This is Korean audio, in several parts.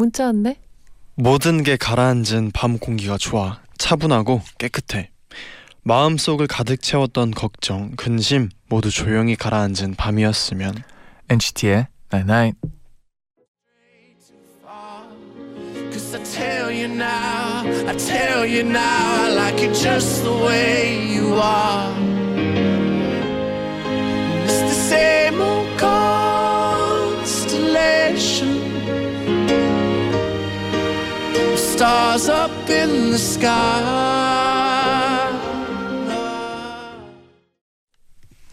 문자 왔네. 모든 게 가라앉은 밤 공기가 좋아 차분하고 깨끗해. 마음속을 가득 채웠던 걱정, 근심 모두 조용히 가라앉은 밤이었으면 NCT의 Night Night. Cause I tell you now, I tell you now, I like you just the way you are. It's the same old constellation. Stars up in the sky.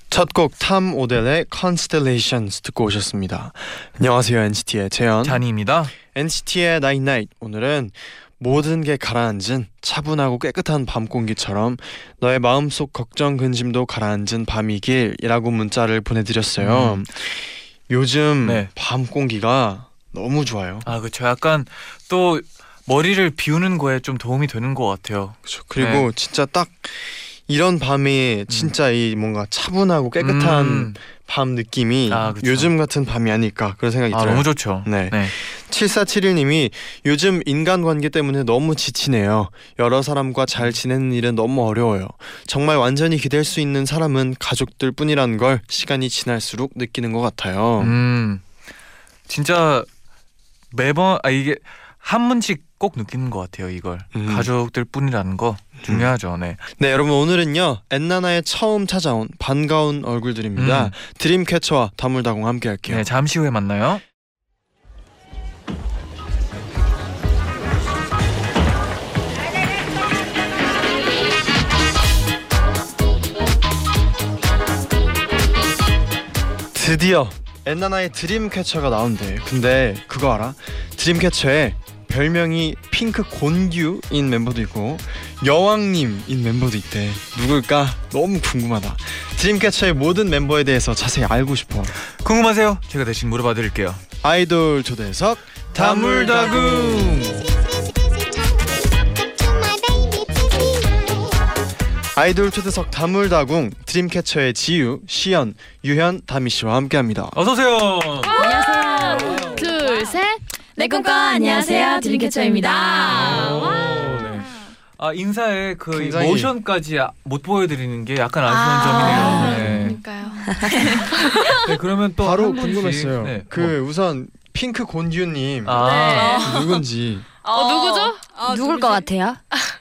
첫곡탐 오델의 Constellations 듣고 오셨습니다. 안녕하세요 NCT의 재현. 잔이입니다. NCT의 Night Night 오늘은 모든 게 가라앉은 차분하고 깨끗한 밤 공기처럼 너의 마음속 걱정 근심도 가라앉은 밤이길이라고 문자를 보내드렸어요. 음. 요즘 네. 밤 공기가 너무 좋아요. 아 그렇죠. 약간 또 머리를 비우는 거에 좀 도움이 되는 것 같아요. 그렇죠. 그리고 진짜 딱 이런 밤이 진짜 이 뭔가 차분하고 깨끗한 음. 밤 느낌이 아. 요즘 같은 밤이 아닐까 그런 생각이 아 들어요. 너무 좋죠. 네. 네. 7471님이 요즘 인간관계 때문에 너무 지치네요. 여러 사람과 잘 지내는 일은 너무 어려워요. 정말 완전히 기댈 수 있는 사람은 가족들 뿐이란 걸 시간이 지날수록 느끼는 것 같아요. 음 진짜 매번 아 이게 한 번씩 꼭 느끼는 것 같아요. 이걸 음. 가족들 뿐이라는 거 중요하죠. 네. 네 여러분 오늘은요 엔나나의 처음 찾아온 반가운 얼굴들입니다. 음. 드림캐쳐와 다물다공 함께 할게요. 네 잠시 후에 만나요. 드디어 엔나나의 드림캐쳐가 나온대. 근데 그거 알아? 드림캐쳐에 별명이 핑크 곤규인 멤버도 있고 여왕님인 멤버도 있대. 누굴까? 너무 궁금하다. 드림캐쳐의 모든 멤버에 대해서 자세히 알고 싶어. 궁금하세요? 제가 대신 물어봐 드릴게요. 아이돌 초대석 다물다궁. 아이돌 초대석 다물다궁 드림캐쳐의 지유, 시연, 유현, 다미 씨와 함께합니다. 어서 오세요. 안녕하세요. 내 꿈꿔 안녕하세요. 드림캐쳐입니다. 오, 네. 아 인사에 그 굉장히- 모션까지 아- 못 보여드리는 게 약간 아쉬운 아, 점이네요. 네. 그러니까요. 네, 그러면 또 바로 한 분씩- 궁금했어요. 네, 그 우선 핑크 곤규님 아 네. 누군지 어, 누구죠? 누굴 것 같아요?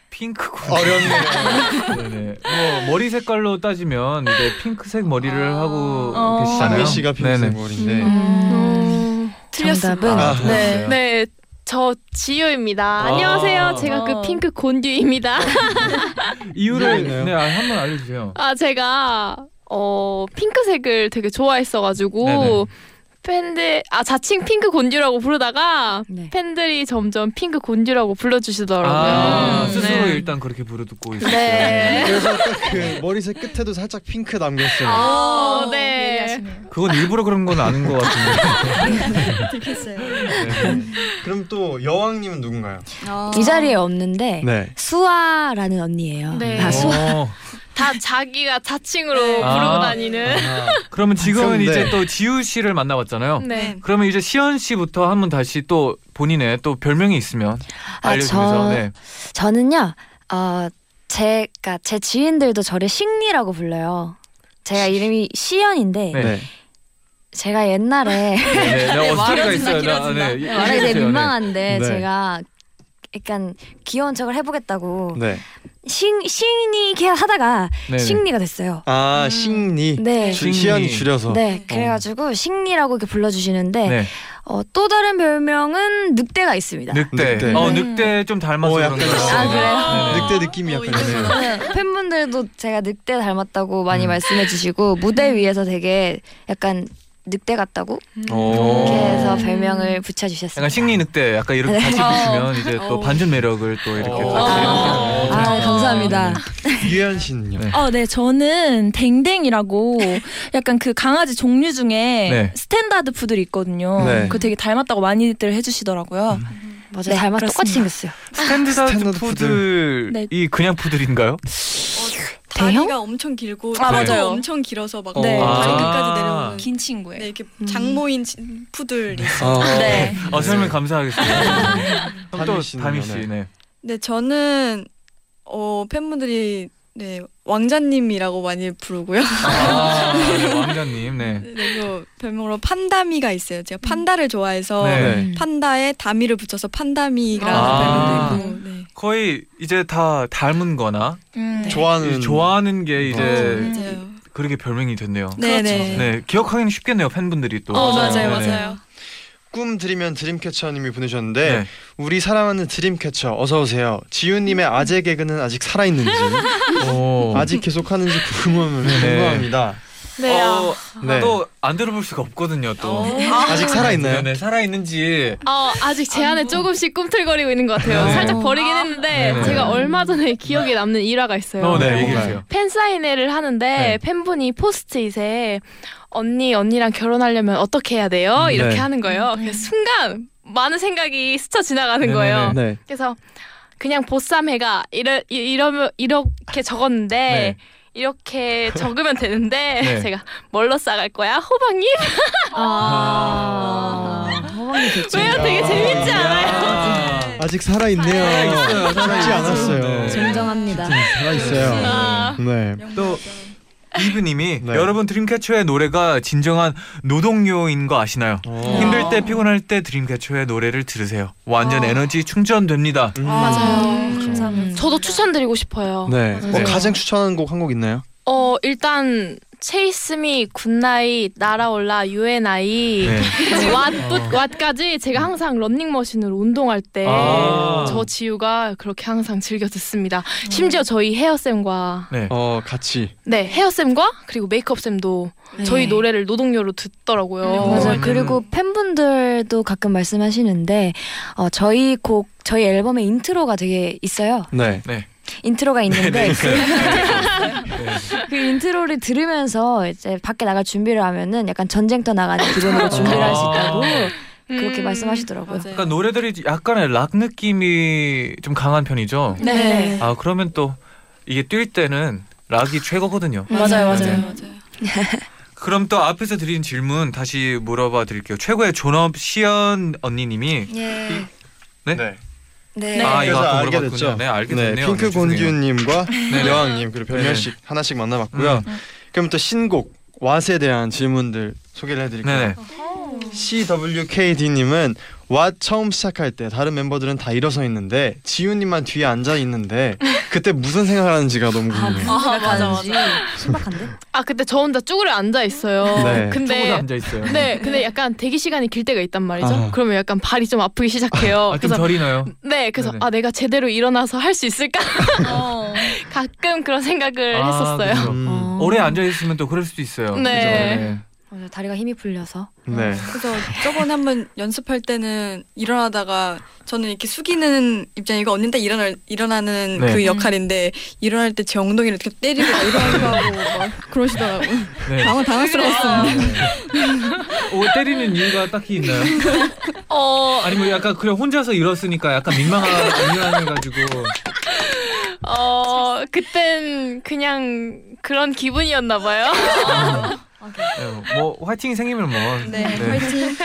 핑크 곤. 어렵네요. 네네. 뭐 머리 색깔로 따지면 이제 핑크색 머리를 아. 하고 어. 계시잖아요. 다미 씨가 핑크색 네네. 머리인데 음, 정답은 아, 네. 네. 저 지유입니다. 아. 안녕하세요. 제가 어. 그 핑크 곤듀입니다. 이유를? 네, 아, 한번 알려주세요. 아 제가 어 핑크색을 되게 좋아했어가지고 네네. 팬들 아 자칭 핑크 곤듀라고 부르다가 네. 팬들이 점점 핑크 곤듀라고 불러주시더라고요. 아, 음, 스스로 네. 일단 그렇게 부르고 있어요. 네. 그래서 딱그 머리색 끝에도 살짝 핑크 남겼어요. 어, 네. 예리하시네요. 그건 일부러 그런 건 아닌 것 같은데. 들켰어요. 네. 그럼 또 여왕님은 누군가요? 이 자리에 없는데 네. 수아라는 언니예요. 네. 아, 수아. 어, 다 자기가 자칭으로 네. 부르고 아. 다니는. 그러면 지금은 그런데- 이제 또 지우 씨를 만나봤잖아요. 네. 그러면 이제 시연 씨부터 한번 다시 또 본인의 또 별명이 있으면 아, 알려주면서 저- 네. 저는요. 어 제가 제 지인들도 저를 식리라고 불러요. 제가 이름이 시연인데 네. 네. 제가 옛날에 네, 네, 네, 어, 있어요. 나. 네, 말하기 되게. 네. 민망한데 네. 제가 약간 귀여운 척을 해보겠다고 네. 신 신이 이렇게 하다가 네, 네. 식리가 됐어요. 아 식리. 네. 줄- 시연이 식리. 줄여서. 네, 그래가지고 식리라고 이렇게 불러주시는데 네. 어, 또 다른 별명은 늑대가 있습니다. 늑대. 늑대. 어, 네. 늑대 좀 닮아서 어, 그런 약간 거예요. 아, 그래요? 네네. 늑대 느낌이 약간 있네요. 네, 팬분들도 제가 늑대 닮았다고 많이 음. 말씀해주시고 무대 위에서 되게 약간 늑대 같다고 오. 이렇게 해서 어. 별명을 붙여주셨습니다. 약간 식리 늑대 약간 이렇게 같이 붙이면 이제 또 어. 반전 매력을 또 이렇게 어. 또 어. 아 감사합니다. 유현 씨는요? 네. 어, 네, 저는 댕댕이라고 약간 그 강아지 종류 중에 네. 스탠다드 푸들이 있거든요. 네. 그거 되게 닮았다고 많이들 해주시더라고요. 맞아 네, 닮아. 똑같이 생겼어요. 스탠드드 스탠다드 푸들이 네. 그냥 푸들인가요? 대형? 다리가 엄청 길고 아, 다리도 맞아요. 엄청 길어서 막 네. 다리 아. 끝까지 내려오는 긴 친구예요. 네, 이렇게 장모인 치- 푸들이 있어요. 어. 네. 어 설명 감사하겠습니다. 또 다미 씨, 네. 네, 저는 어 팬분들이 네 왕자님이라고 많이 부르고요. 아, 네, 왕자님, 네. 네, 그리고 별명으로 판다미가 있어요. 제가 판다를 좋아해서 네. 음. 판다에 다미를 붙여서 판다미라는 아. 별명도 있고. 네. 거의 이제 다 닮은거나 음. 네. 좋아하는 좋아하는 게 이제 음. 맞아요. 그렇게 별명이 됐네요. 네, 그렇죠. 네. 네, 기억하기는 쉽겠네요 팬분들이 또. 어, 맞아요, 네, 네. 맞아요. 꿈 드리면 드림캐쳐님이 보내셨는데 네. 우리 사랑하는 드림캐쳐 어서 오세요. 지윤님의 아재 개그는 아직 살아 있는지 오. 아직 계속하는지. 궁금합니다. 네. 아, 어, 네. 또 안 들어볼 수가 없거든요 또. 아직 살아 있나요? 네, 살아 있는지. 어, 아직 제 안에 조금씩 꿈틀거리고 있는 것 같아요. 네. 살짝 버리긴 했는데 네네. 제가 얼마 전에 기억에 남는 일화가 있어요. 어, 네, 네, 얘기해 뭔가요? 주세요. 팬 사인회를 하는데 네. 팬분이 포스트잇에 언니 언니랑 결혼하려면 어떻게 해야 돼요? 이렇게 네. 하는 거예요. 그래서 순간 많은 생각이 스쳐 지나가는. 거예요. 네. 그래서 그냥 보쌈 해가 이러 이- 이러면 이렇게 적었는데 네. 이렇게 적으면 되는데 네. 제가 뭘로 싸갈 거야? 호박잎? 아, 좋죠. 왜요? 되게 재밌지 않아요? 아, 아직 살아 있네요. 살아 있어요, 죽지 살아있어요. 않았어요. 네. 존경합니다. 살아 있어요. 아. 네. 또 이브님이 네. 여러분 드림캐쳐의 노래가 진정한 노동요인 거 아시나요? 어. 힘들 때 피곤할 때 드림캐쳐의 노래를 들으세요. 완전 에너지 충전됩니다. 음. 맞아요. 감사합니다. 저도 추천드리고 싶어요. 네. 뭐 맞아요. 가장 추천하는 곡 한 곡 있나요? 어 일단 Chase Me Good Night 날아올라 UNI 네. What What까지 제가 항상 런닝머신으로 운동할 때저 아. 지유가 그렇게 항상 즐겨 듣습니다. 심지어 저희 헤어쌤과 네. 어 같이. 네 헤어쌤과 그리고 메이크업쌤도 저희 노래를 노동요로 듣더라고요. 맞아요. 음. 그리고 팬분들도 가끔 말씀하시는데 어, 저희 곡 저희 앨범에 인트로가 되게 있어요. 네. 인트로가 있는데 네, 그, 네. 그 인트로를 들으면서 이제 밖에 나갈 준비를 하면은 약간 전쟁터 나가는 기분으로 준비를 할 수 있다고 그렇게 음. 말씀하시더라고요. 맞아요. 그러니까 노래들이 약간의 락 느낌이 좀 강한 편이죠. 네. 아 그러면 또 이게 뛸 때는 락이 최고거든요. 맞아요, 맞아요. 맞아요. 맞아요. 그럼 또 앞에서 드린 질문 다시 물어봐 드릴게요. 최고의 존업 시연 언니님이 예. 네? 네. 네. 아, 이거 그래서 알게 물어봤군요. 됐죠. 네, 알게 네, 됐네요. 핑크 네. 곤규님과 네. 여왕님 그리고 별명씩 하나씩 만나봤고요. 음. 그럼 또 신곡 왓에 대한 질문들 소개를 해드릴게요. 네네. CWKD님은 왓 처음 시작할 때 다른 멤버들은 다 일어서 있는데 지훈님만 뒤에 앉아 있는데 그때 무슨 생각을 하는지가 너무 궁금해요. 아, 맞아, 맞아. 신박한데? 아 그때 저 혼자 쭈그려 앉아 있어요. 네. 근데 앉아 있어요. 네, 근데 약간 대기 시간이 길 때가 있단 말이죠. 아. 그러면 약간 발이 좀 아프기 시작해요. 아, 좀 그래서 저리 나요. 네, 그래서 네네. 아 내가 제대로 일어나서 할 수 있을까? 어. 가끔 그런 생각을 아, 했었어요. 음, 어. 오래 앉아 있으면 또 그럴 수도 있어요. 네. 맞아, 다리가 힘이 풀려서. 네. 그래서 저번에 한번 연습할 때는 일어나다가 저는 이렇게 숙이는 입장이고 언니는 딱 일어날 일어나는 네. 그 역할인데 일어날 때 제 엉덩이를 이렇게 때리고 막 일어나기도 하고 막 그러시더라고요. 네. 당황 당황스러웠습니다. 오, 때리는 이유가 딱히 있나요? 어, 아니면 약간 그래 혼자서 일었으니까 약간 민망한 민망해가지고 어, 그땐 그냥 그런 기분이었나 봐요. 네, 뭐 화이팅이 생기면 뭐 네, 화이팅.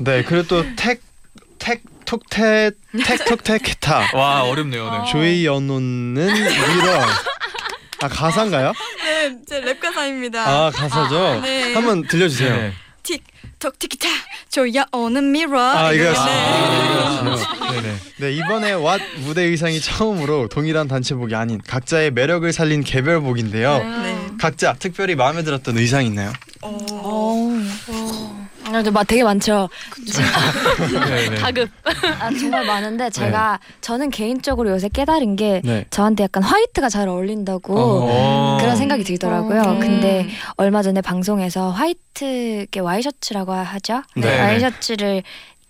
네. 그리고 또택택 톡택 텍톡택 기타 와 어렵네요. 네. 조이 연호는 위로 아 가사인가요? 네, 제 랩 가사입니다. 아 가사죠. 네. 한번 들려주세요. 네. 틱톡 티키타 조야 오는 미러. 아 이거 네. 아, 네네. 네 이번에 왓 무대 의상이 처음으로 동일한 단체복이 아닌 각자의 매력을 살린 개별복인데요. 네. 각자 특별히 마음에 들었던 의상 있나요? 어, 어, 아, 막 되게 많죠. 네, 네. 다급. 아, 정말 많은데 제가 저는 개인적으로 요새 깨달은 게 네. 저한테 약간 화이트가 잘 어울린다고 어. 그런 생각이 들더라고요. 음. 근데 얼마 전에 방송에서 화이트 게 와이셔츠라고 하죠. 네. 와이셔츠를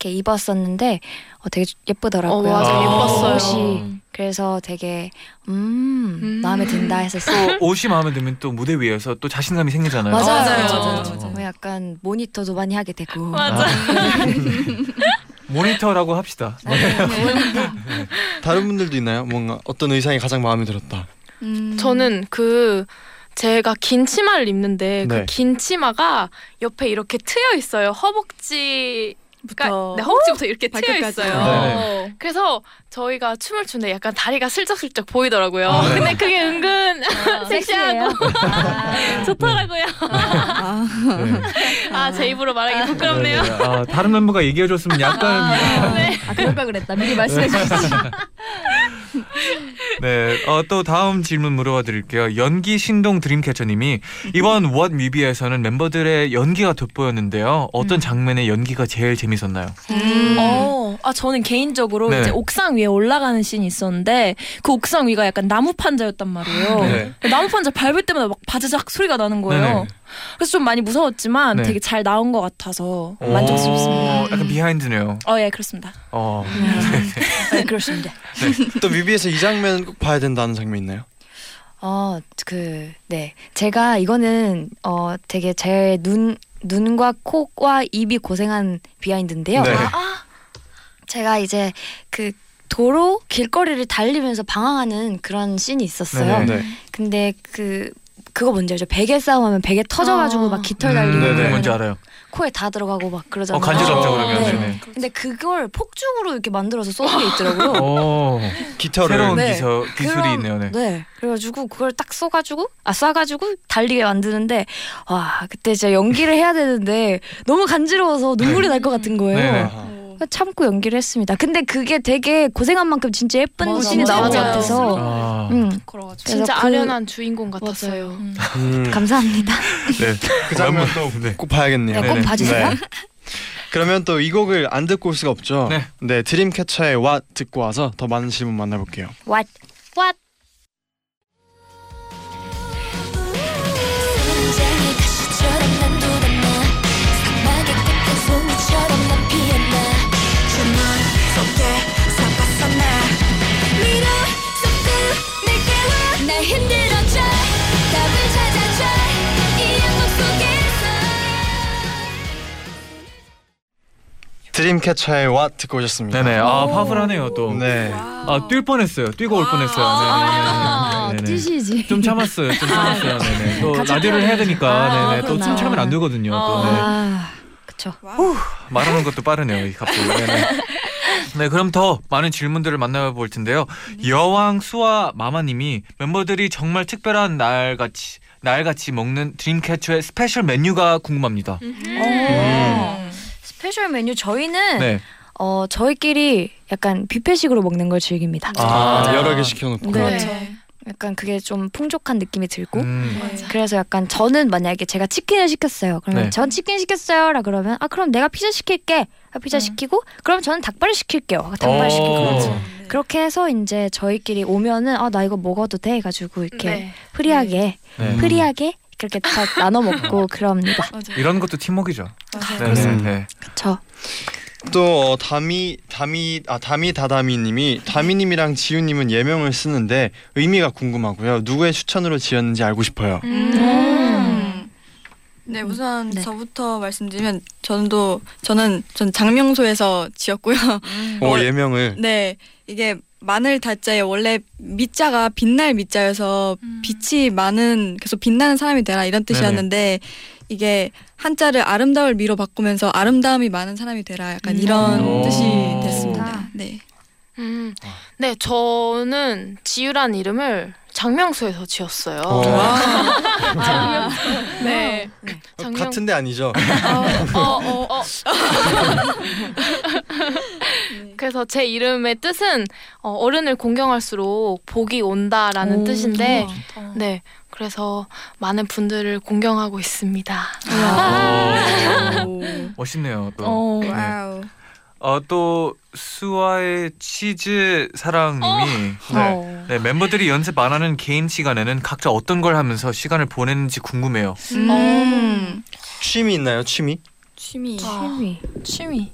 이렇게 입었었는데 어, 되게 예쁘더라고요. 어, 맞아, 아. 예뻤어요. 옷이 그래서 되게 음, 음. 마음에 든다 했었어요. 또 옷이 마음에 들면 또 무대 위에서 또 자신감이 생기잖아요. 맞아요. 맞아요, 맞아요, 맞아요. 뭐 약간 모니터도 많이 하게 되고. 맞아. 모니터라고 합시다. 다른 분들도 있나요? 뭔가 어떤 의상이 가장 마음에 들었다. 음. 저는 그 제가 긴 치마를 입는데 네. 그긴 치마가 옆에 이렇게 트여 있어요. 허벅지 그러니까. 네, 허벅지부터 이렇게 트여 발끝까지. 있어요. 네. 그래서 저희가 춤을 추는데 약간 다리가 슬쩍슬쩍 보이더라고요. 아, 네. 근데 그게 은근 섹시해요. 섹시하고 좋더라고요. 아. 네. 아제 입으로 말하기 부끄럽네요. 네, 네. 아, 다른 멤버가 얘기해 줬으면 약간 아, 그럴 걸 그랬다. 미리 말씀해 주시지. 네, 어, 또 다음 질문 물어봐 드릴게요. 연기 신동 드림캐쳐님이 이번 What 뮤비에서는 멤버들의 연기가 돋보였는데요. 어떤 장면의 연기가 제일 재밌 었나요? 음. 어, 아 저는 개인적으로 네. 이제 옥상 위에 올라가는 씬이 있었는데 그 옥상 위가 약간 나무 판자였단 말이에요. 네. 나무 판자 밟을 때마다 막 바자작 소리가 나는 거예요. 네네. 그래서 좀 많이 무서웠지만 네. 되게 잘 나온 것 같아서 만족스럽습니다. 어, 약간 비하인드네요. 어, 예, 그렇습니다. 어. 네, 그렇습니다. 또 뮤비에서 이 장면 꼭 봐야 된다는 장면 있나요? 어, 그, 네. 제가 이거는, 어, 되게 제 눈, 눈과 코와 입이 고생한 비하인드인데요. 네. 제가 이제 그 도로 길거리를 달리면서 방황하는 그런 씬이 있었어요. 네네. 네. 근데 그, 그거 뭔지 알죠? 베개 싸움하면 베개 터져가지고 아. 막 깃털 달리고 네네. 그러면 뭔지 알아요. 코에 다 들어가고 막 그러잖아요. 어, 간지럽죠 어, 그러면. 네. 네네. 근데 그걸 폭죽으로 이렇게 만들어서 쏘는 게 있더라고요. 오, 깃털을 새로운 네. 기서, 기술이 그럼- 있네요. 네. 네. 그래가지고 그걸 딱 쏘가지고 아 쏴가지고 달리게 만드는데 와 그때 진짜 연기를 해야 되는데 너무 간지러워서 눈물이 날 것 같은 거예요. 아하. 참고 연기를 했습니다. 근데 그게 되게 고생한 만큼 진짜 예쁜 맞아, 씬이 나온 것. 같아서 아, 음. 진짜 그- 아련한 주인공 같았어요. 음, 감사합니다. 네. 그 장면도 네. 꼭 봐야겠네요. 네, 꼭 네네. 봐주세요. 네. 그러면 또 이 곡을 안 듣고 올 수가 없죠. 네. 드림캐쳐의 What 듣고 와서 더 많은 질문 만나볼게요. What? What? 드림캐쳐의 What 듣고 오셨습니다. 네네. 아 파워풀하네요 또. 네. 아뛸 뻔했어요. 뛰고 올 뻔했어요. 아, 네네. 네네. 뜻이지. 좀 참았어요. 좀 참았어요. 네네. 또 같이 라디오를 해야 되니까. 아, 네네. 또 그렇구나. 춤 참으면 안 되거든요. 또. 네. 아, 그쵸. 말하는 것도 빠르네요. 이 갑자기. 네네. 네, 그럼 더 많은 질문들을 만나볼 텐데요. 여왕 수아 마마님이 멤버들이 정말 특별한 날 같이 날 같이 먹는 드림캐쳐의 스페셜 메뉴가 궁금합니다. 어. 스페셜 메뉴 저희는 네. 어 저희끼리 약간 뷔페식으로 먹는 걸 즐깁니다. 아, 맞아요. 여러 개 시켜놓고. 네. 약간 그게 좀 풍족한 느낌이 들고 음, 그래서 약간 저는 만약에 제가 치킨을 시켰어요. 그러면 네. 전 치킨 시켰어요 라 그러면 아 그럼 내가 피자 시킬게. 아, 피자 시키고 그럼 저는 닭발을 시킬게요. 닭발 어. 시키고 그렇죠. 그렇게 해서 이제 저희끼리 오면은 아 나 이거 먹어도 돼 해가지고 이렇게 네. 프리하게 네. 프리하게 그렇게 다 나눠 먹고 그럽니다. 맞아요. 이런 것도 팀워크죠. 네, 네, 음. 네. 그쵸. 또 어, 다미 다미 아 다미 다다미님이 다미님이랑 지우님은 예명을 쓰는데 의미가 궁금하고요. 누구의 추천으로 지었는지 알고 싶어요. 음. 네 우선 네. 저부터 말씀드리면 저는도 저는 전 장명소에서 지었고요. 오 예명을 네 이게 마늘 다자에 원래 밑자가 빛날 밑자여서 빛이 많은 계속 빛나는 사람이 되라 이런 뜻이었는데 이게 한자를 아름다울 미로 바꾸면서 아름다움이 많은 사람이 되라 약간 이런 오. 뜻이 됐습니다. 네. 음, 네, 저는 지유란 이름을 장명수에서 지었어요. 오. 네. 어, 장명- 같은데 아니죠? 어, 어, 어. 그래서 제 이름의 뜻은 어, 어른을 공경할수록 복이 온다라는 뜻인데, 네. 그래서 많은 분들을 공경하고 있습니다. 어, 오. 멋있네요. 또. 어. 네. Wow. 어, 또 수아의 치즈 사랑님이 네. 네, 멤버들이 연습 안 하는 개인 시간에는 각자 어떤 걸 하면서 시간을 보내는지 궁금해요. 음. 취미 있나요? 취미? 취미. 취미. 취미.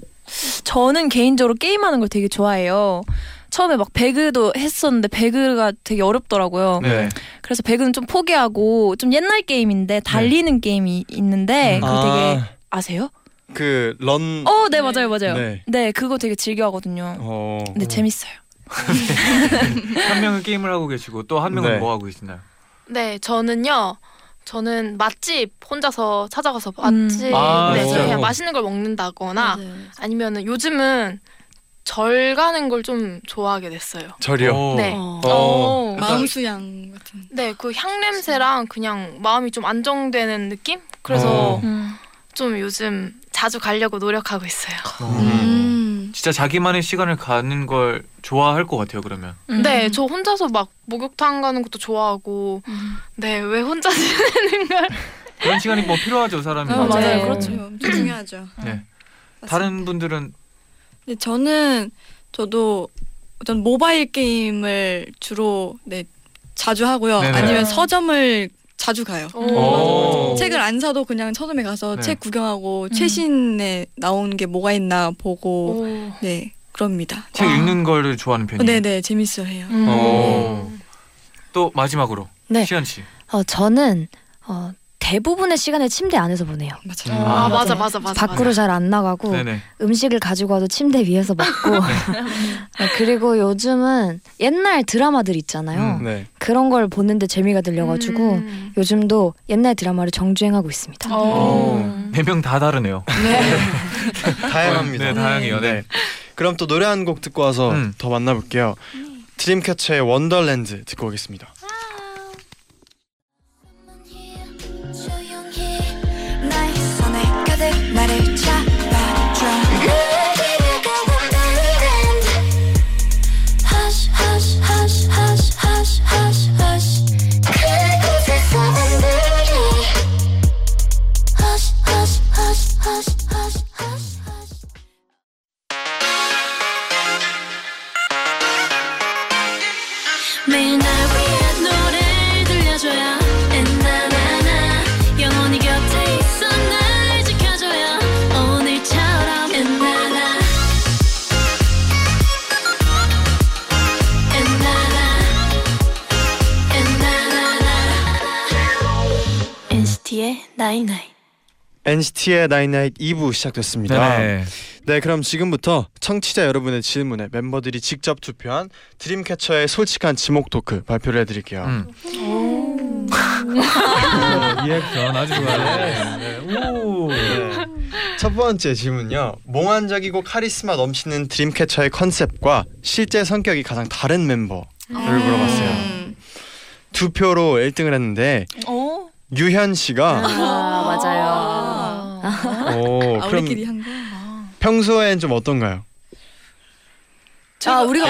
저는 개인적으로 게임하는 걸 되게 좋아해요. 처음에 막 배그도 했었는데 배그가 되게 어렵더라고요. 네. 그래서 배그는 좀 포기하고 좀 옛날 게임인데 달리는 게임이 있는데 그거 되게 아세요? 그 런. 어, 네 맞아요, 맞아요. 네. 네, 그거 되게 즐겨하거든요. 어. 근데 재밌어요. 한 명은 게임을 하고 계시고 또 한 명은 네. 뭐 하고 계시나요? 네, 저는요. 저는 맛집 혼자서 찾아가서 음. 맛집 아, 네, 진짜요? 그냥 맛있는 걸 먹는다거나 맞아요. 아니면은 요즘은 절 가는 걸 좀 좋아하게 됐어요. 절이요. 어. 네. 어. 마음 수양 같은. 네, 그 향 냄새랑 그냥 마음이 좀 안정되는 느낌? 그래서 어. 음. 좀 요즘 자주 가려고 노력하고 있어요. 음. 진짜 자기만의 시간을 가는 걸 좋아할 것 같아요. 그러면. 음. 네, 저 혼자서 막 목욕탕 가는 것도 좋아하고, 네, 왜 혼자 지내는 걸? 그런 시간이 뭐 필요하죠 사람이. 아, 맞아요. 네. 그렇죠. 엄청 중요하죠. 네. 다른 분들은 네, 저는 저도 어떤 모바일 게임을 주로 네 자주 하고요. 네네. 아니면 서점을 자주 가요. 오. 책을 안 사도 그냥 서점에 가서 네. 책 구경하고 음. 최신에 나온 게 뭐가 있나 보고 오. 네 그럽니다. 책 읽는 거를 좋아하는 어, 편이에요. 네네 재밌어해요. 음. 어. 또 마지막으로 네. 시연 씨. 어, 저는 어, 대부분의 시간을 침대 안에서 보내요. 맞아요. 아, 아, 맞아, 네. 맞아, 맞아. 밖으로 잘 안 나가고 네네. 음식을 가지고 와도 침대 위에서 먹고 네, 그리고 요즘은 옛날 드라마들 있잖아요. 음. 네. 그런 걸 보는데 재미가 들려가지고 음. 요즘도 옛날 드라마를 정주행하고 있습니다. 어. 네명 다 다르네요. 다양합니다. 네, 다양해요. 네. 그럼 또 노래 한 곡 듣고 와서 음. 더 만나볼게요. 드림캐쳐의 원더랜드 듣고 오겠습니다. Night night NCT의 나인나잇 2부 시작됐습니다. 네. 네, 그럼 지금부터 청취자 여러분의 질문에 멤버들이 직접 투표한 드림캐쳐의 솔직한 지목 토크 발표를 해드릴게요. 음. 어, 리액션 아주 좋아요. 네. 오. 네. 첫 번째 질문요. 몽환적이고 카리스마 넘치는 드림캐쳐의 컨셉과 실제 성격이 가장 다른 멤버를 물어봤어요. 음. 두 표로 1등을 했는데 어? 유현 씨가 아, 맞아요. 오, 아, 그럼 우리끼리 한 거. 평소엔 좀 어떤가요? 아 우리가.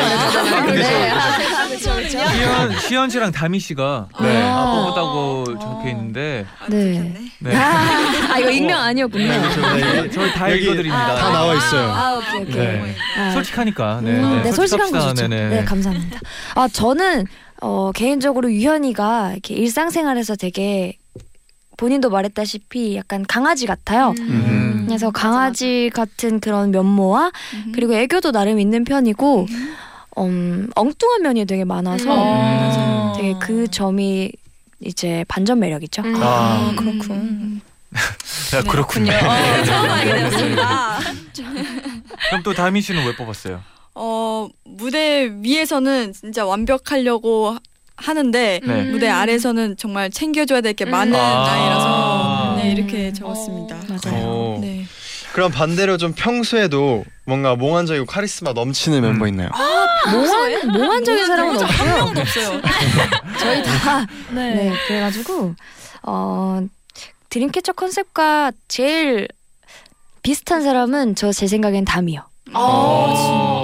그쵸, 네. 아, 시연 시연 씨랑 다미 씨가 네. 아 뽑았다고 적혀 있는데 네. 네. 아 이거 익명 아니었군요. 네, 저희 다 여기 읽어드립니다. 다 나와 있어요. 아 오케이 오케이. 네. 아, 솔직하니까. 네. 음, 네, 솔직한 거 솔직합시다. 좋죠. 네네. 네, 감사합니다. 아, 저는 어, 개인적으로 유현이가 이렇게 일상생활에서 되게 본인도 말했다시피 약간 강아지 같아요. 음. 그래서 강아지 같은 그런 면모와 그리고 애교도 나름 있는 편이고 음, 엉뚱한 면이 되게 많아서 음. 되게 그 점이 이제 반전 매력이죠. 음. 아, 그렇군. 야, 그렇군요. 어, 처음 알게 되었습니다. 그럼 또 다미 씨는 왜 뽑았어요? 어 무대 위에서는 진짜 완벽하려고 하- 하는데 네. 무대 아래서는 정말 챙겨줘야 될 게 많은 아. 아이라서 네 이렇게 적었습니다. 맞아요. 오. 네. 그럼 반대로 좀 평소에도 뭔가 몽환적이고 카리스마 넘치는 멤버 있나요? 몽환 몽환적인 사람은 없고요. 명도 없어요. 저희 다 네. 네, 그래가지고 어 드림캐쳐 컨셉과 제일 비슷한 사람은 저 제 생각엔 담이요. 아, 어. 진짜. 아.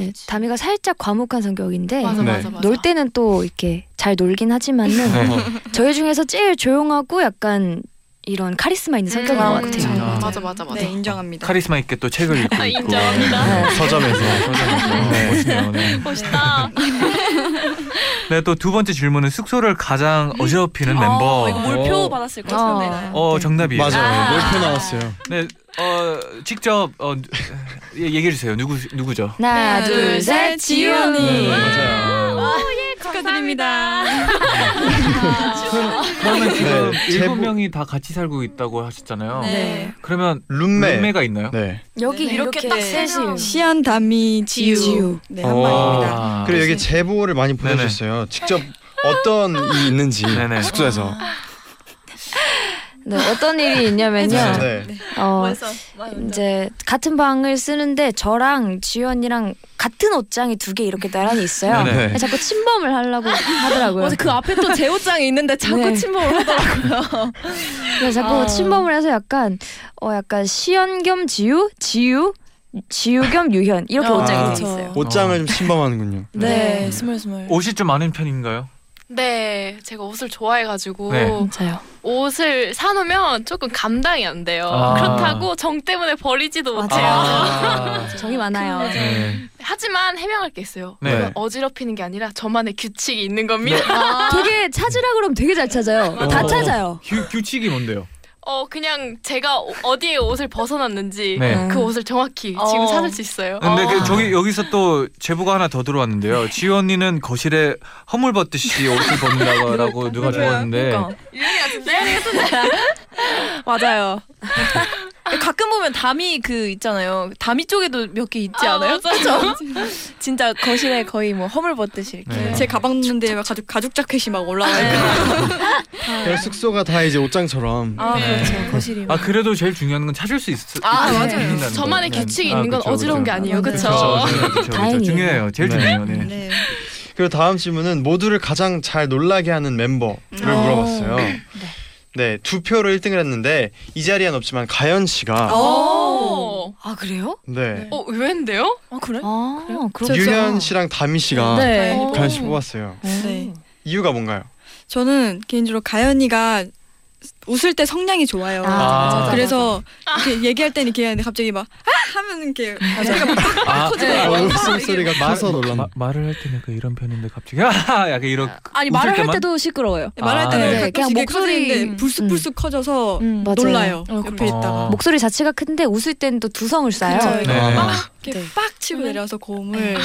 네, 다미가 살짝 과묵한 성격인데 맞아 네. 맞아 맞아. 놀 때는 또 이렇게 잘 놀긴 하지만은 네. 저희 중에서 제일 조용하고 약간 이런 카리스마 있는 성격인 음, 것 음, 같아요. 아. 맞아 맞아 맞아. 네 인정합니다. 카리스마 있게 또 책을 읽고 있고. 인정합니다. 네. 서점에서 서점에서. 네. 멋있네요. 네. 멋있다. 네, 또 두 번째 질문은 숙소를 가장 어지럽히는 멤버. 아, 이거 몰표 어, 받았을 것 어. 같은데. 어, 정답이에요. 맞아요. 몰표 나왔어요. 네, 어, 직접 어, 예, 얘기해 주세요. 누구 누구죠? 하나, 둘, 셋, 언니. 네, 맞아요. 축하드립니다. 그러면 지금 네, 일곱 제보- 명이 다 같이 살고 있다고 하셨잖아요. 네. 그러면 룸메. 룸메가 있나요? 네. 여기 네, 이렇게, 이렇게 딱딱 셋이. 시안 다미 지유. 지유. 네 어. 한마입니다. 아, 그리고 여기 제보를 많이 보내주셨어요. 직접 어떤 일이 있는지 네네. 숙소에서. 네, 어떤 일이 있냐면요. 네. 어, 벌써 이제 같은 방을 쓰는데 저랑 언니랑 같은 옷장이 두 개 이렇게 나란히 있어요. 네네. 근데 자꾸 침범을 하려고 하더라고요. 어제 그 앞에 또 제 옷장이 있는데 자꾸 네. 침범을 하더라고요. 그래서 자꾸 아. 침범을 해서 약간 어 약간 시연 겸 지유, 지유, 지유 겸 유현 이렇게 아, 옷장이. 돼 있어요. 옷장을 좀 침범하는군요. 네. 네, 스물스물. 옷이 좀 많은 편인가요? 네, 제가 옷을 좋아해가지고 네. 맞아요. 옷을 사놓으면 조금 감당이 안 돼요. 아. 그렇다고 정 때문에 버리지도 못해요. 아, 정이 많아요. 네. 하지만 해명할 게 있어요. 네. 어지럽히는 게 아니라 저만의 규칙이 있는 겁니다. 되게 찾으라 그러면 되게 잘 찾아요. 다 어. 찾아요. 규, 규칙이 뭔데요? 어 그냥 제가 어- 어디에 옷을 벗어놨는지 네. 그 옷을 정확히 어. 지금 찾을 수 있어요. 근데 어. 그 저기 여기서 또 제보가 하나 더 들어왔는데요. 지우 언니는 거실에 허물 벗듯이 옷을 벗는다고 누가 적었는데 그러니까. 유연이 같은데? 맞아요. 가끔 보면 담이 그 있잖아요. 담이 쪽에도 몇 개 있지 아, 않아요? 맞아요. 그죠? 진짜 거실에 거의 뭐 허물 벗듯이 이렇게. 네. 제 가방 넣는데 막 가죽 가죽 자켓이 막 올라와 있고. 그 숙소가 다 이제 옷장처럼. 아 네. 그렇죠. 거실이. 아 그래도 제일 중요한 건 찾을 수 있, 아, 있- 맞아요. 저만의 거. 규칙이 아, 있는 건 그쵸, 어지러운 그쵸. 게 아니에요, 그렇죠? 다행이에요. 중요해요. 제일 네. 중요해요. 네. 네. 그리고 다음 질문은 모두를 가장 잘 놀라게 하는 멤버를 물어봤어요. 네, 두 표로 1등을 했는데 이 자리엔 없지만 가연 씨가 오. 아 그래요? 네. 어 의외인데요? 아 그래? 아 그렇죠. 유현 씨랑 다미 씨가 네. 어. 가연 씨 뽑았어요. 네. 이유가 뭔가요? 저는 개인적으로 가연이가 웃을 때 성량이 좋아요. 아, 맞아, 맞아. 그래서 이렇게 얘기할 때는 이렇게 하는데 갑자기 막 아! 하면 이렇게 소리가 막 아, 네. 어, 웃음소리가 커서. 마, 말을 할 때는 그 이런 편인데 갑자기 아 약간 이런 아니 웃을 말을 할 때만? 때도 시끄러워요. 말할 아, 때는 네. 그냥 목소리- 커지는데 불쑥불쑥 커져서 음. 놀라요. 어, 옆에 그래. 있다가 어. 목소리 자체가 큰데 웃을 때는 또 두성을 쌓아요. 그쵸. 네. 이렇게 네. 빡 치고 내려서 고음을 네.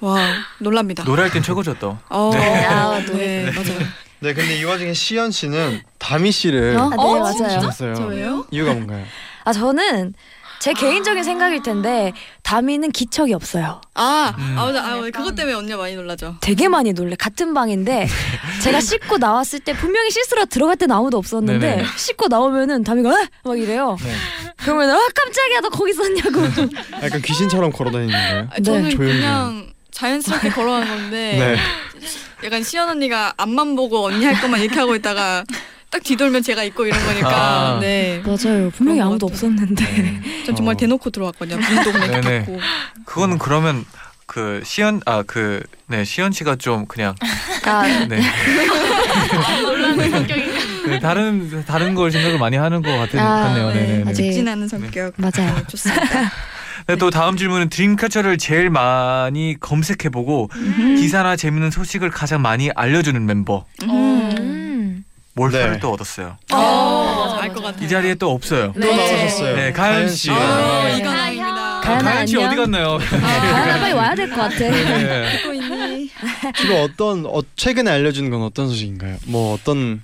와 놀랍니다. 노래할 땐 최고죠 또. 어, 네. 아, 네, 맞아요. 네, 근데 이 와중에 시연 씨는 다미 씨를 어? 네 맞아요. 쳤어요. 저예요? 이유가 뭔가요? 아 저는 제 개인적인 생각일 텐데 다미는 기척이 없어요. 아, 음. 아 맞아. 아, 그것 때문에 언니가 많이 놀라죠. 되게 많이 놀래. 같은 방인데 제가 씻고 나왔을 때 분명히 씻으러 들어갈 때는 아무도 없었는데 네네. 씻고 나오면은 다미가 에? 막 이래요. 네. 그러면 아 깜짝이야 너 거기 있었냐고. 약간 귀신처럼 걸어다니는 거예요? 아, 저는 조용히. 그냥 자연스럽게 걸어간 건데 네. 약간 시연 언니가 앞만 보고 언니 할 것만 이렇게 하고 있다가 딱 뒤돌면 제가 있고 이런 거니까 아. 네. 맞아요. 분명히 아무도. 없었는데. 전 정말 어. 대놓고 들어왔거든요. 문도 그냥 이렇게 네네. 닫고. 그거는 그러면 그 시연 아 그 네 시연 씨가 좀 그냥 아, 네, 놀라는 성격인가? 네 다른 다른 걸 생각을 많이 하는 것 같은 아, 같네요. 네. 네. 네. 아직- 직진하는 성격. 맞아요. 네, 좋습니다. 네, 또 다음 질문은 드림캐쳐를 제일 많이 검색해보고 기사나 재밌는 소식을 가장 많이 알려주는 멤버 음. 음. 몰표를 네. 또 얻었어요. 어, 알것 같아요. 이 자리에 또 없어요. 또 나오셨어요. 네, 가연 씨. 아, 네. 이건 아닙니다. 가연아, 가연 씨. 어디 갔나요? 가연아 빨리 와야 될 것 같아. 네. 주로 어떤 어, 최근에 알려주는 건 어떤 소식인가요? 뭐 어떤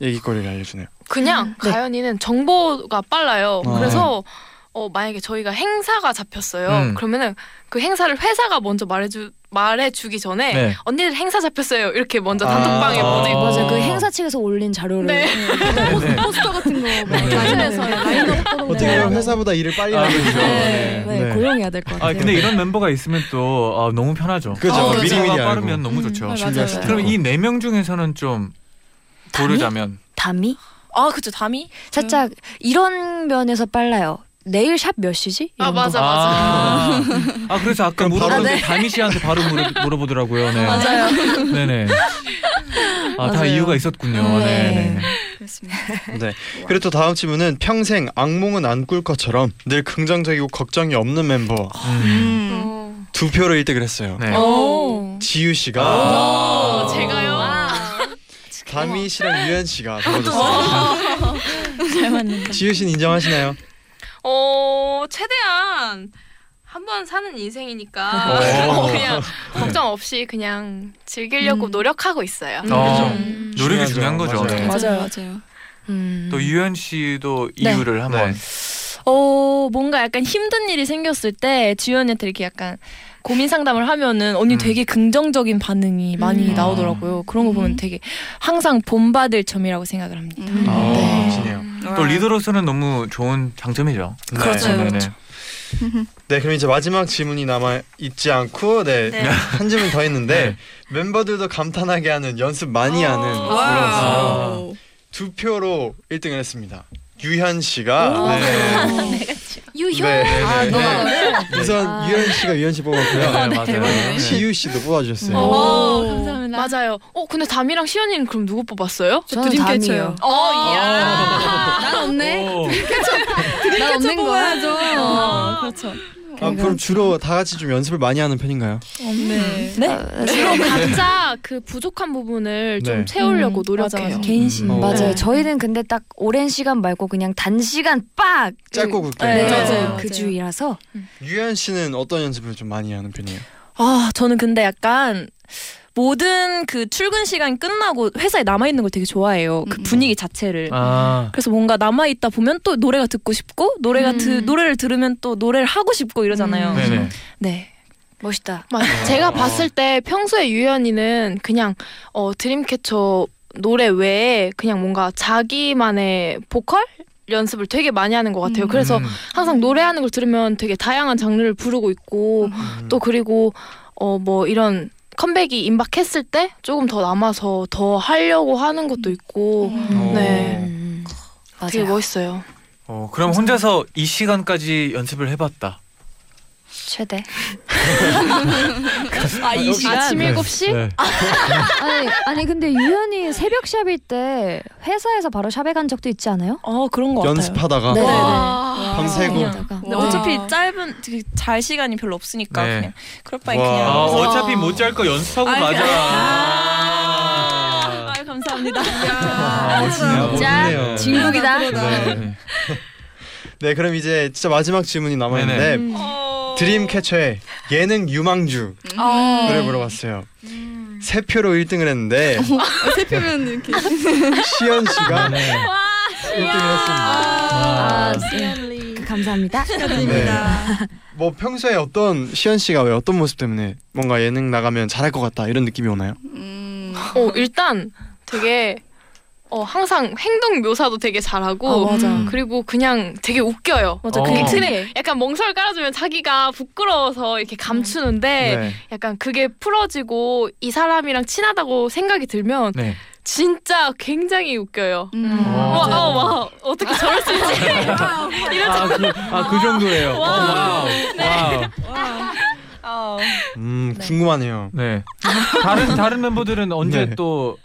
얘기거리를 알려주나요? 그냥 가연이는 정보가 빨라요. 아. 그래서 어, 만약에 저희가 행사가 잡혔어요. 음. 그러면은 그 행사를 회사가 먼저 말해주 말해주기 전에 네. 언니들 행사 잡혔어요. 이렇게 먼저 아. 단톡방에 아. 보내고 맞아 그 행사 측에서 올린 자료를 네. 네. 포스터 같은 거 네. 라인업에서 라인업 어떻게 보면 회사보다 일을 빨리 아, 하고 그렇죠. 있죠. 네, 네, 네. 고용해야 될 것 같아요. 아 근데 이런 멤버가 있으면 또 아, 너무 편하죠. 그죠. 아, 미리 미리 미리미리 알고. 빠르면 너무 음, 좋죠. 맞아요. 준비하실 때. 그럼 이 네 명 중에서는 좀? 고르자면 담이 아 그쵸 담이? 살짝 이런 면에서 빨라요. 내일 샵 몇 시지? 아 이런 거. 맞아 맞아. 아, 아 그래서 아까 그럼 바로- 물어봤는데 다미 씨한테 바로 물어, 물어 보더라고요. 네. 맞아요. 네네. 아다 맞아요. 이유가 있었군요. 네. 네네. 그렇습니다. 네. 그리고 또 다음 질문은 평생 악몽은 안 꿀 것처럼 늘 긍정적이고 걱정이 없는 멤버 음. 어. 두 표로 1등을 했어요. 네. 오. 지유 씨가 어, 제가요. 다미 씨랑 유현 씨가. 잘 맞는다. 지유 씨는 인정하시나요? 어 최대한 한 번 사는 인생이니까 오. 그냥 걱정 없이 그냥 즐기려고 음. 노력하고 있어요. 어, 음. 노력이. 중요한 거죠. 맞아요. 네. 맞아요. 맞아요. 음. 또 유현 씨도 네. 이유를 한번. 어 뭔가 약간 힘든 일이 생겼을 때 지연이한테 이렇게 약간 고민 상담을 하면은 언니 음. 되게 긍정적인 반응이 많이 음. 나오더라고요. 그런 거 보면 되게 항상 본받을 점이라고 생각을 합니다. 음. 아, 네. 멋지네요. 또 리더로서는 너무 좋은 장점이죠. 그렇죠, 네네. 그렇죠. 네, 그럼 이제 마지막 질문이 남아 있지 않고 네, 한 질문 더 있는데 멤버들도 감탄하게 하는 연습 많이 하는 그런 wow. 두 표로 1등을 했습니다. 유현 씨가 네. 네, 네, 아, 네. 너가 너를. 우선 아. 유현 씨가 유현 씨 뽑았고요. 네, 맞아요. 네. 지유 씨도 뽑아주셨어요. 오, 감사합니다. 맞아요. 어 근데 담이랑 시연이는 그럼 누구 뽑았어요? 저는 드림캐쳐요. 어 이야. 난 없네. 오. 난 없는 거야. 어, 그렇죠. 아, 그럼 주로 다 같이 좀 연습을 많이 하는 편인가요? 네. 네? 주로 각자 그 부족한 부분을 좀 네. 채우려고 음, 노력해요. 맞아. 개인 신. 음. 맞아요. 네. 저희는 근데 딱 오랜 시간 말고 그냥 단시간 빡. 짧고 굵게. 네, 네, 맞아요. 그 맞아요. 주의라서. 유현 씨는 어떤 연습을 좀 많이 하는 편이에요? 아 저는 근데 약간 모든 그 출근 시간 끝나고 회사에 남아 있는 걸 되게 좋아해요. 그 음. 분위기 자체를. 아. 그래서 뭔가 남아 있다 보면 또 노래가 듣고 싶고 노래가 드, 음. 노래를 들으면 또 노래를 하고 싶고 이러잖아요. 음. 네. 멋있다. 맞 제가 봤을 때 평소에 유연이는 그냥 어 드림캐쳐 노래 외에 그냥 뭔가 자기만의 보컬 연습을 되게 많이 하는 것 같아요. 음. 그래서 음. 항상 노래하는 걸 들으면 되게 다양한 장르를 부르고 있고 음. 또 그리고 어 뭐 이런 컴백이 임박했을 때 조금 더 남아서 더 하려고 하는 것도 있고 어. 네 음. 되게 맞아요. 멋있어요. 어, 그럼 혼자서 이 시간까지 연습을 해봤다. 최대. 아이 아침 7시? 네. 아니, 아니 근데 유연이 새벽 샵일 때 회사에서 바로 샵에 간 적도 있지 않아요? 어 그런 거. 연습하다가 네. 와. 밤새고. 하다가. 근데 와. 어차피 짧은 되게 잘 시간이 별로 없으니까 네. 그냥 그럴 바에 와. 그냥. 아, 어차피 못 잘 거 연습하고 아이. 아, 아유, 감사합니다. 아, 멋지네요. 진짜. 진국이다. 네. 네, 그럼 이제 진짜 마지막 질문이 남아 있는데 음. 드림캐쳐의 예능 유망주 아. 노래 물어봤어요. 세 표로 1등을 했는데 세 표면 이렇게 시연 씨가 네. 1등을 했습니다. 아, 네. 네. 그 감사합니다. 축하드립니다. 뭐 평소에 어떤 시연 씨가 왜 어떤 모습 때문에 뭔가 예능 나가면 잘할 것 같다 이런 느낌이 오나요? 음. 어 일단 되게 어 항상 행동 묘사도 되게 잘하고 아, 맞아. 음, 그리고 그냥 되게 웃겨요. 맞아. 어. 그게 특이해. 약간 멍설 깔아주면 자기가 부끄러워서 이렇게 감추는데 네. 약간 그게 풀어지고 이 사람이랑 친하다고 생각이 들면 네. 진짜 굉장히 웃겨요. 음. 어. 와, 어, 와, 어떻게 저럴 수 있지? 이런 아, 그, 아, 그 정도예요. Wow. Wow. 아. 음 궁금하네요. 네. 다른 다른 멤버들은 언제 네. 또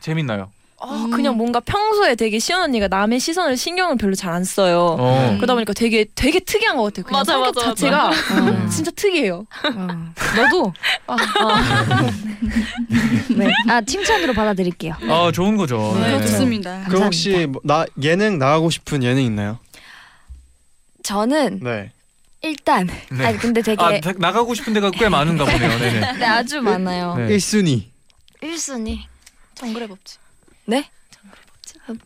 재밌나요? 아, 그냥 뭔가 평소에 되게 시연 언니가 남의 시선을 신경을 별로 잘 안 써요. 어. 그러다 보니까 되게 되게 특이한 것 같아요. 그냥 맞아, 성격 맞아, 자체가 음. 진짜 특이해요. 어. 너도. 아, 네. 아 칭찬으로 받아들일게요. 아, 좋은 거죠. 네, 네. 좋습니다. 그럼 혹시 뭐, 나 예능 나가고 싶은 예능 있나요? 저는 네. 일단 네. 아니 근데 되게 아, 다- 나가고 싶은 데가 꽤 많은가 보네요. 네네. 네, 아주 많아요. 네. 1순위. 1순위. 정글의 법칙. 네?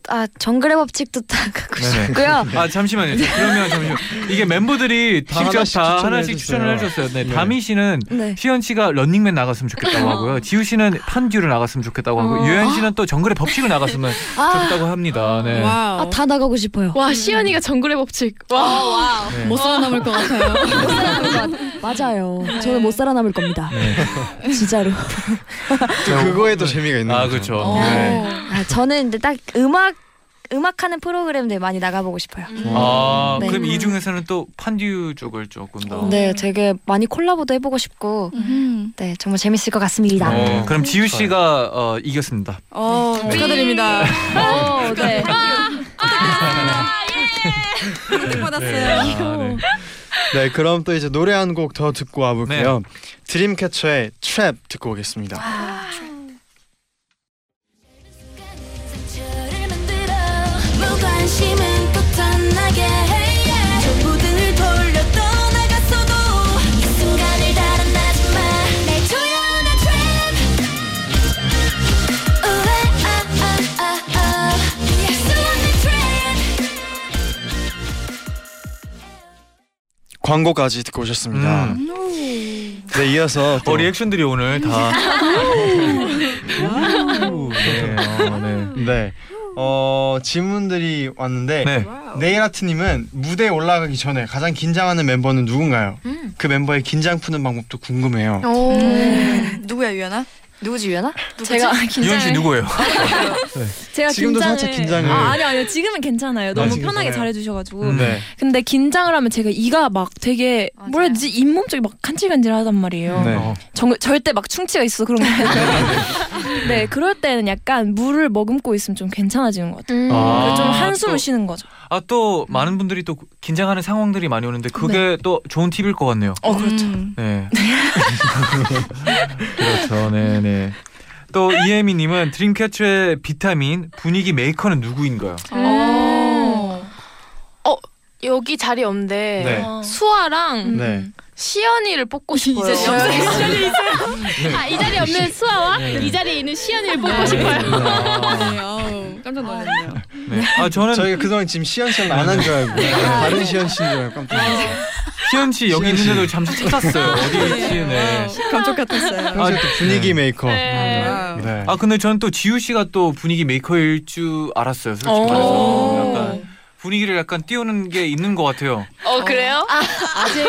아 정글의 법칙도 다 갖고 네네. 싶고요. 아 잠시만요. 그러면 잠시만 이게 멤버들이 다 직접 하나씩 다 추천을 하나씩 해줬어요. 추천을 해줬어요. 네, 네. 다미 씨는 네. 시연 씨가 런닝맨 나갔으면 좋겠다고 하고요. 지유 씨는 판듀를 나갔으면 좋겠다고 하고 유현 씨는 또 정글의 법칙을 나갔으면 좋겠다고 합니다. 네. 와우. 아 다 나가고 싶어요. 와 시연이가 정글의 법칙. 와. 네. 못 살아남을 것 같아요. 못 살아남을 것 같- 맞아요. 저는 못 살아남을 겁니다. 네. 진짜로. 또 그거에도 재미가 있는 아 거죠. 그렇죠. 어. 네. 아, 저는 근데 딱 음악 음악하는 프로그램들 많이 나가보고 싶어요. 아 네. 그럼 이 중에서는 또 판듀 쪽을 조금 더. 네, 되게 많이 콜라보도 해보고 싶고, 음. 네, 정말 재밌을 것 같습니다. 어, 그럼 지우 씨가 어, 이겼습니다. 어, 축하드립니다. 어, 네. 받았어요. 아, 네. 네, 그럼 또 이제 노래 한 곡 더 듣고 와볼게요. 드림캐쳐의 트랩 듣고 오겠습니다. 상 광고까지 듣고 오셨습니다. 음. 네, 이어서 또 어, 리액션들이 오늘 다. 오, 네, 어, 네. 네. 어, 질문들이 왔는데 네. 네일아트님은 무대에 올라가기 전에 가장 긴장하는 멤버는 누군가요? 그 멤버의 긴장 푸는 방법도 궁금해요. 오. 누구야 유연아? 누구지, 유연아? 제가 이현 씨 누구예요? 제가 지금도 긴장을 살짝 긴장을- 아, 아니요 아니요 지금은 괜찮아요. 너무 지금 편하게. 잘해주셔가지고. 네. 근데 긴장을 하면 제가 이가 막 되게 뭐라 해야 되지 잇몸 쪽이 막 간질간질하단 말이에요. 네. 어. 정, 절대 막 충치가 있어 그런 거. 네 그럴 때는 약간 물을 머금고 있으면 좀 괜찮아지는 것 같아요. 음. 아. 좀 한숨을 또- 쉬는 거죠. 아 또 많은 분들이 또 긴장하는 상황들이 많이 오는데 그게 또 좋은 팁일 것 같네요. 어 그렇죠. 음. 네. 그렇죠. 네, 네. 또 이혜미 님은 드림캐쳐의 비타민 분위기 메이커는 누구인가요? 어. 어 여기 자리 없는데 네. 어. 수아랑 네. 시연이를 뽑고 싶어요. 이 자리 없어요. 아 이 자리에 없는 수아와 이 자리에 있는 시연이를 뽑고 싶어요. 네, 깜짝 놀랐네요. 네. 아 저는 저희가 그동안 지금 시연 씨는 안한 줄 알고 다른 시연 씨인 줄 알고 깜짝 놀랐어요. 희연 씨 여기 시연 씨. 있는데도 잠시 찾았어요. 어디 있지? 네. 어, 감쪽 같았어요. 평소에 또 분위기 메이커. 네. 네. 아 근데 저는 또 지유 씨가 또 분위기 메이커일 줄 알았어요. 솔직히 오. 말해서 약간 분위기를 약간 띄우는 게 있는 것 같아요. 어 그래요? 아재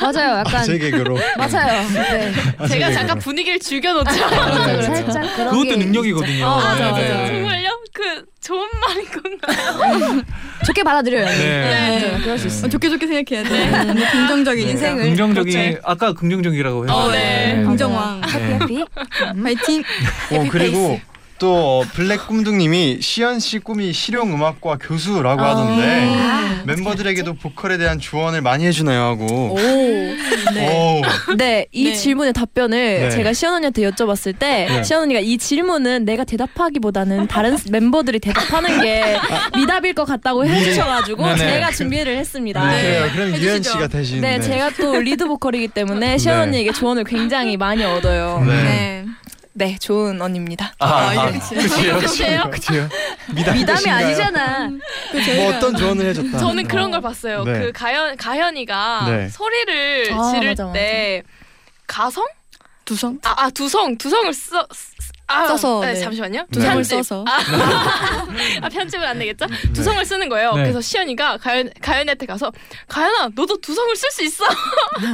맞아요, 약간. 제 개그로. 맞아요. 네. 아, 제 제가. 잠깐 분위기를 죽여놓죠. 살짝 그런 그것도 게 능력이거든요. 어, 맞아, 네, 맞아. 네. 정말요? 그 좋은 말인 건가요? 좋게 받아들여요. 네. 네. 맞아요. 그럴 수 있어. 어, 좋게 좋게 생각해야 돼. 네. 긍정적인 인생을. 긍정적인 아까 긍정적이라고 해서 어, 네. 긍정왕. 해피 해피. 파이팅. 어 그리고 또 어, 블랙 꿈둥님이 시연 씨 꿈이 실용 음악과 교수라고 하던데 아. 멤버들에게도 보컬에 대한 조언을 많이 해주나요 하고. 오. 네. 오. 네, 이 네. 질문의 답변을 네. 제가 시연 언니한테 여쭤봤을 때 네. 시연 언니가 이 질문은 내가 대답하기보다는 다른 멤버들이 대답하는 게 미담일 것 같다고 해주셔가지고 네네. 제가 준비를 했습니다. 네. 네. 그래요. 그럼 유현. 씨가 대신. 네, 제가 또 리드 보컬이기 때문에 시연 네. 언니에게 조언을 굉장히 많이 얻어요. 네. 네. 네, 좋은 언니입니다. 아, 아, 아, 이게 그치요. 그치요? 그치요. 미담 미담이? 아니잖아. 뭐 어떤 조언을 해줬다. 저는 그런 걸 봤어요. 네. 그 가현 가현이가 네. 소리를 아, 지를 맞아, 맞아. 때 가성? 두성? 아, 아 두성 두성을 써. 쓰- 아, 써서, 네, 네. 잠시만요. 두성을 편집. 써서. 아 편집을 안 되겠죠? 두성을 쓰는 거예요. 네. 그래서 시연이가 가연 가연한테 가서 가연아 너도 두성을 쓸 수 있어.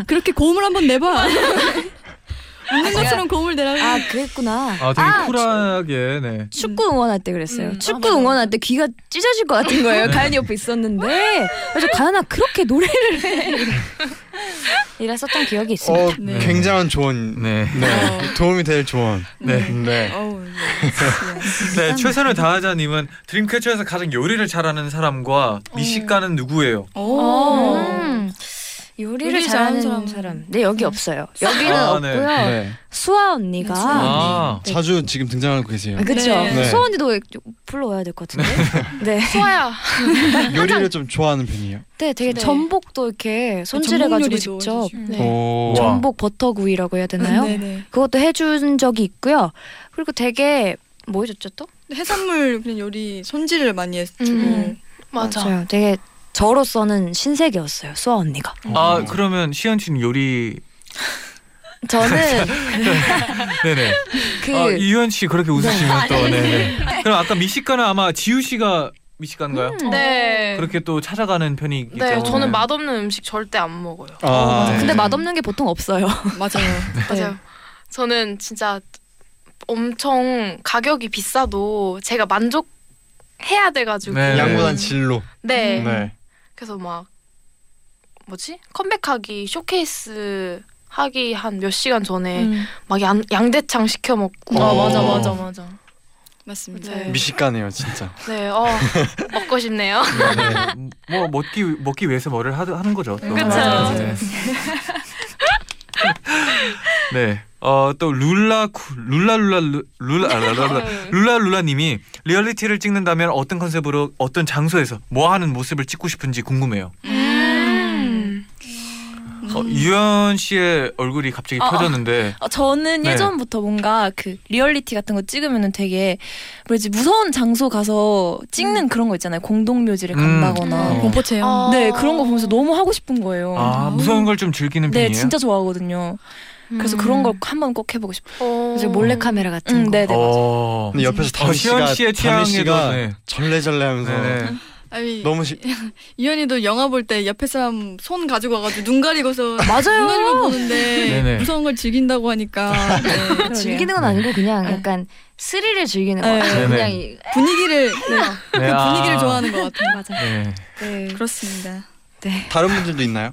그렇게 고음을 한번 내봐. 웃는 것처럼 고음을 내라고. 아 그랬구나. 아 되게 아, 쿨하게 네. 축구 응원할 때 그랬어요. 음, 축구 아, 응원할 때 귀가 찢어질 것 같은 거예요. 가연이 옆에 있었는데 그래서 가연아 그렇게 노래를 해. 이랬었던 기억이 있습니다. 어 네. 굉장한 조언. 네. 네. 도움이 될 조언. 네. 네. 어우. 네, 최선을 다하자 님은 드림캐쳐에서 가장 요리를 잘하는 사람과 미식가는 누구예요? 오. 음, 요리를 요리 잘하는 잘하는 사람. 사람. 네 여기 없어요. 여기는 아, 네. 없고요. 네. 수아 언니가 아, 네. 자주 지금 등장하고 계세요. 아. 네. 네. 수아 언니도 불러와야 될 것 같은데. 네. 소아야. 요리를 좀 좋아하는 편이에요. 네, 되게 네. 전복도 이렇게 손질해가지고 직접. 네. 오. 전복 버터구이라고 해야 되나요? 네네. 그것도 해준 적이 있고요. 그리고 되게 뭐 해줬죠 또? 해산물 그냥 요리 손질을 많이 해주고. 음. 맞아. 맞아요. 되게 저로서는 신세계였어요. 수아 언니가. 아 그러면 시현 씨는 요리 저는 네네. 그 아, 이현 씨 그렇게 웃으시면 또 네네. 그럼 아까 미식가는 아마 지우 씨가 미식가인가요? 네. 그렇게 또 찾아가는 편이기 네, 때문에. 저는 맛없는 음식 절대 안 먹어요. 아, 네. 근데 맛없는 게 보통 없어요. 맞아요. 맞아요. 저는 진짜 엄청 가격이 비싸도 제가 만족해서 해야 돼가지고 네. 양보단 진로. 네. 네. 그래서 막 뭐지 컴백하기 쇼케이스 하기 한 몇 시간 전에 음. 막 양, 양대창 시켜 먹고 아 맞아 맞아 맞아. 맞습니다. 네. 미식가네요 진짜. 네, 어 먹고 싶네요. 네. 뭐 먹기 먹기 위해서 뭐를 하, 하는 거죠. 또. 그쵸. 네. 네. 어, 또 룰라 쿠- 룰라 룰라 루- 룰라 아, 룰라 룰라 룰라 룰라님이 리얼리티를 찍는다면 어떤 컨셉으로 어떤 장소에서 뭐 하는 모습을 찍고 싶은지 궁금해요. 음. 어, 유현 씨의 얼굴이 갑자기 아, 아. 펴졌는데 어, 저는 네. 예전부터 뭔가 그 리얼리티 같은 거 찍으면은 되게 뭐지 무서운 장소 가서 찍는 그런 거 있잖아요. 공동 묘지를 음. 간다거나. 어. 공포 체험. 어. 네 그런 거 보면서 너무 하고 싶은 거예요. 아 무서운 걸 좀 즐기는 네 편이에요. 진짜 좋아하거든요. 그래서 음. 그런 걸 한번 꼭 해보고 싶어요. 어. 이제 몰래 카메라 같은 음, 거. 네네 맞아요. 어. 근데 옆에서 어, 다미 씨가 씨의 다미 씨가 취향에도 네. 절레절레하면서 네. 아니 너무 시, 이현이도 영화 볼 때 옆에 사람 손 가지고 와가지고 눈 가리고서 맞아요. 눈 가리고 보는데 네네. 무서운 걸 즐긴다고 하니까 네. 즐기는 건 아니고 그냥 네. 약간 스릴을 즐기는 네. 거 같아요. 네네. 그냥 이, 분위기를 네. 그 네, 아. 분위기를 좋아하는 것 같아요. 맞아. 네. 네. 그렇습니다. 다른 분들도 있나요?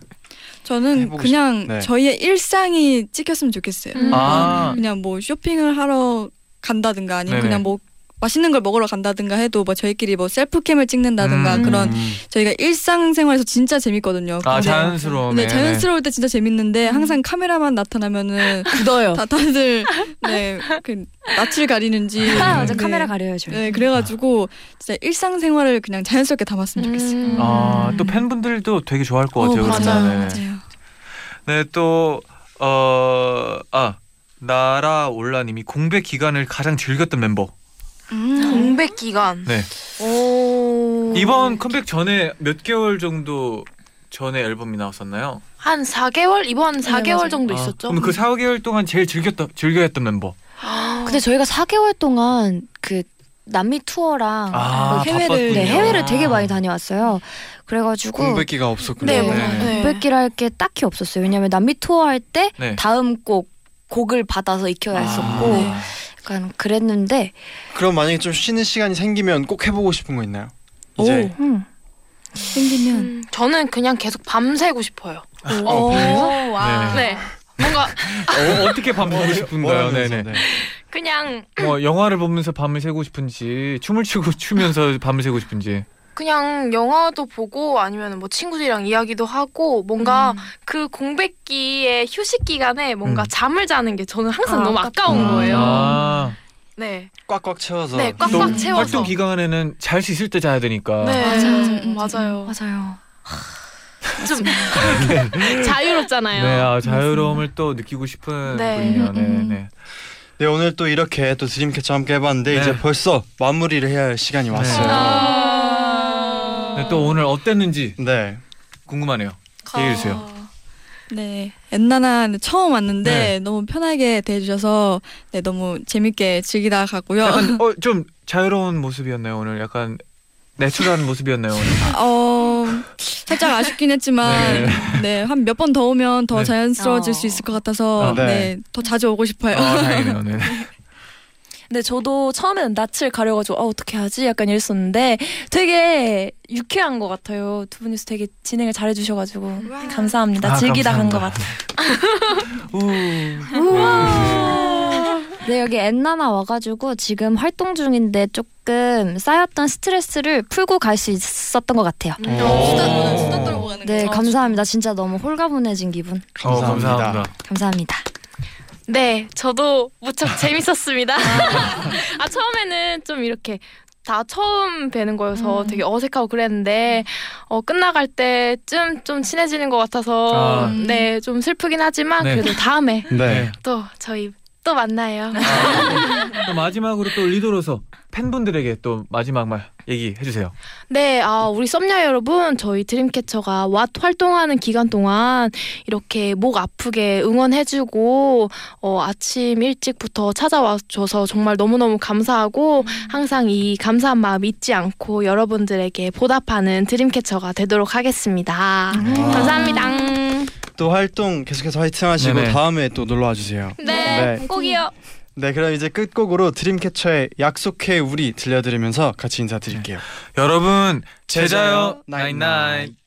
저는 해보고 그냥 싶- 네. 저희의 일상이 찍혔으면 좋겠어요. 음. 아. 그냥 뭐 쇼핑을 하러 간다든가 아니면 네네. 그냥 뭐 맛있는 걸 먹으러 간다든가 해도 뭐 저희끼리 뭐 셀프캠을 찍는다든가 음. 그런 저희가 일상생활에서 진짜 재밌거든요. 아 자연스러운. 네, 자연스러울 때 진짜 재밌는데 항상 카메라만 나타나면은 굳어요. 다 다들 네그 낯을 가리는지 아, 맞아 네. 카메라 저희. 네 그래가지고 진짜 일상생활을 그냥 자연스럽게 담았으면 좋겠어요. 음. 아또 팬분들도 되게 좋아할 것 같아요. 어. 맞아요, 네. 맞아요. 네, 또, 어, 아, 나라 올라 님이 공백 기간을 가장 즐겼던 멤버. 공백 기간. 네. 오. 이번 컴백 전에 몇 개월 정도 전에 앨범이 나왔었나요? 한 4개월 이번 4개월 맞아요. 정도 아, 있었죠. 그럼 그 4개월 동안 제일 즐겼던, 즐겨했던 멤버. 근데 저희가 4개월 동안 그 남미 투어랑 아, 해외를- 바빴군요. 네, 해외를 되게 많이 다녀왔어요. 그래가지고 공백기가 없었군요. 네, 네. 네. 공백기를 할 게 딱히 없었어요. 왜냐면 남미 투어 할때 네. 다음 곡 곡을 받아서 익혀야 했었고 네. 약간 그랬는데 그럼 만약에 좀 쉬는 시간이 생기면 꼭 해보고 싶은 거 있나요? 이제 음. 생기면 음, 저는 그냥 계속 밤새고 싶어요. 어, 그래요? 와. 네. 네. 뭔가 어, 어떻게 밤새고 싶은가요? 뭐라면서, 네네. 네. 그냥 뭐 영화를 보면서 밤을 새고 싶은지 춤을 추고 추면서 밤을 새고 싶은지. 그냥 영화도 보고 아니면 뭐 친구들이랑 이야기도 하고 뭔가 음. 그 공백기의 휴식 기간에 뭔가 음. 잠을 자는 게 저는 항상 아, 너무. 아까운 거예요. 아, 네. 꽉꽉 채워서 네, 꽉꽉 또 채워서. 활동 기간에는 잘 수 있을 때 자야 되니까. 네. 맞아, 맞아, 음, 맞아요. 맞아요. 좀 자유롭잖아요. 네, 아, 자유로움을 또 느끼고 싶은 네. 분이요. 네, 음. 네. 네 오늘 또 이렇게 또 드림캐쳐 함께 해봤는데 네. 이제 벌써 마무리를 해야 할 시간이 왔어요. 아. 네, 또 오늘 어땠는지 네. 궁금하네요. 얘기해 주세요. 네 엔나나 처음 왔는데 네. 너무 편하게 대해주셔서 네 너무 재밌게 즐기다 가고요. 약간 어, 좀 자유로운 모습이었나요 오늘? 약간 내추럴한 모습이었나요 오늘? 어 살짝 아쉽긴 했지만 네한 몇 번 더 오면 더 네. 자연스러워질 어. 수 있을 것 같아서 아, 네. 네 더 자주 오고 싶어요. 아 다행이네요. 네. 근데 저도 처음에는 낯을 가려가지고 어, 어떻게 하지 약간 이랬었는데 되게 유쾌한 것 같아요. 두 분이서 되게 진행을 잘해주셔가지고 감사합니다. 아, 즐기다 간 것. 같아요. 우. 네 여기 엔나나 와가지고 지금 활동 중인데 조금 쌓였던 스트레스를 풀고 갈 수 있었던 것 같아요. 음. 수다 수다 떨고 가는 네 거. 감사합니다. 진짜 너무 홀가분해진 기분. 어, 감사합니다. 감사합니다. 감사합니다. 네, 저도 무척 재밌었습니다. 아 처음에는 좀 이렇게 다 처음 뵈는 거여서 음. 되게 어색하고 그랬는데 어, 끝나갈 때쯤 좀 친해지는 것 같아서 아. 네 좀 슬프긴 하지만 네. 그래도 다음에 네. 또 저희 또 만나요. 또 마지막으로 또 리더로서 팬분들에게 또 마지막 말 얘기해 주세요. 네, 아, 우리 썸녀 여러분, 저희 드림캐쳐가 왓 활동하는 기간 동안 이렇게 목 아프게 응원해주고, 어, 아침 일찍부터 찾아와줘서 정말 너무너무 감사하고, 항상 이 감사한 마음 잊지 않고 여러분들에게 보답하는 드림캐쳐가 되도록 하겠습니다. 감사합니다. 또 활동 계속해서 화이팅하시고 네네. 다음에 또 놀러와 주세요. 네, 네. 꼭이요. 네, 그럼 이제 끝곡으로 드림캐쳐의 약속해 우리 들려드리면서 같이 인사드릴게요. 여러분 제자요 제자요, 나잇나잇.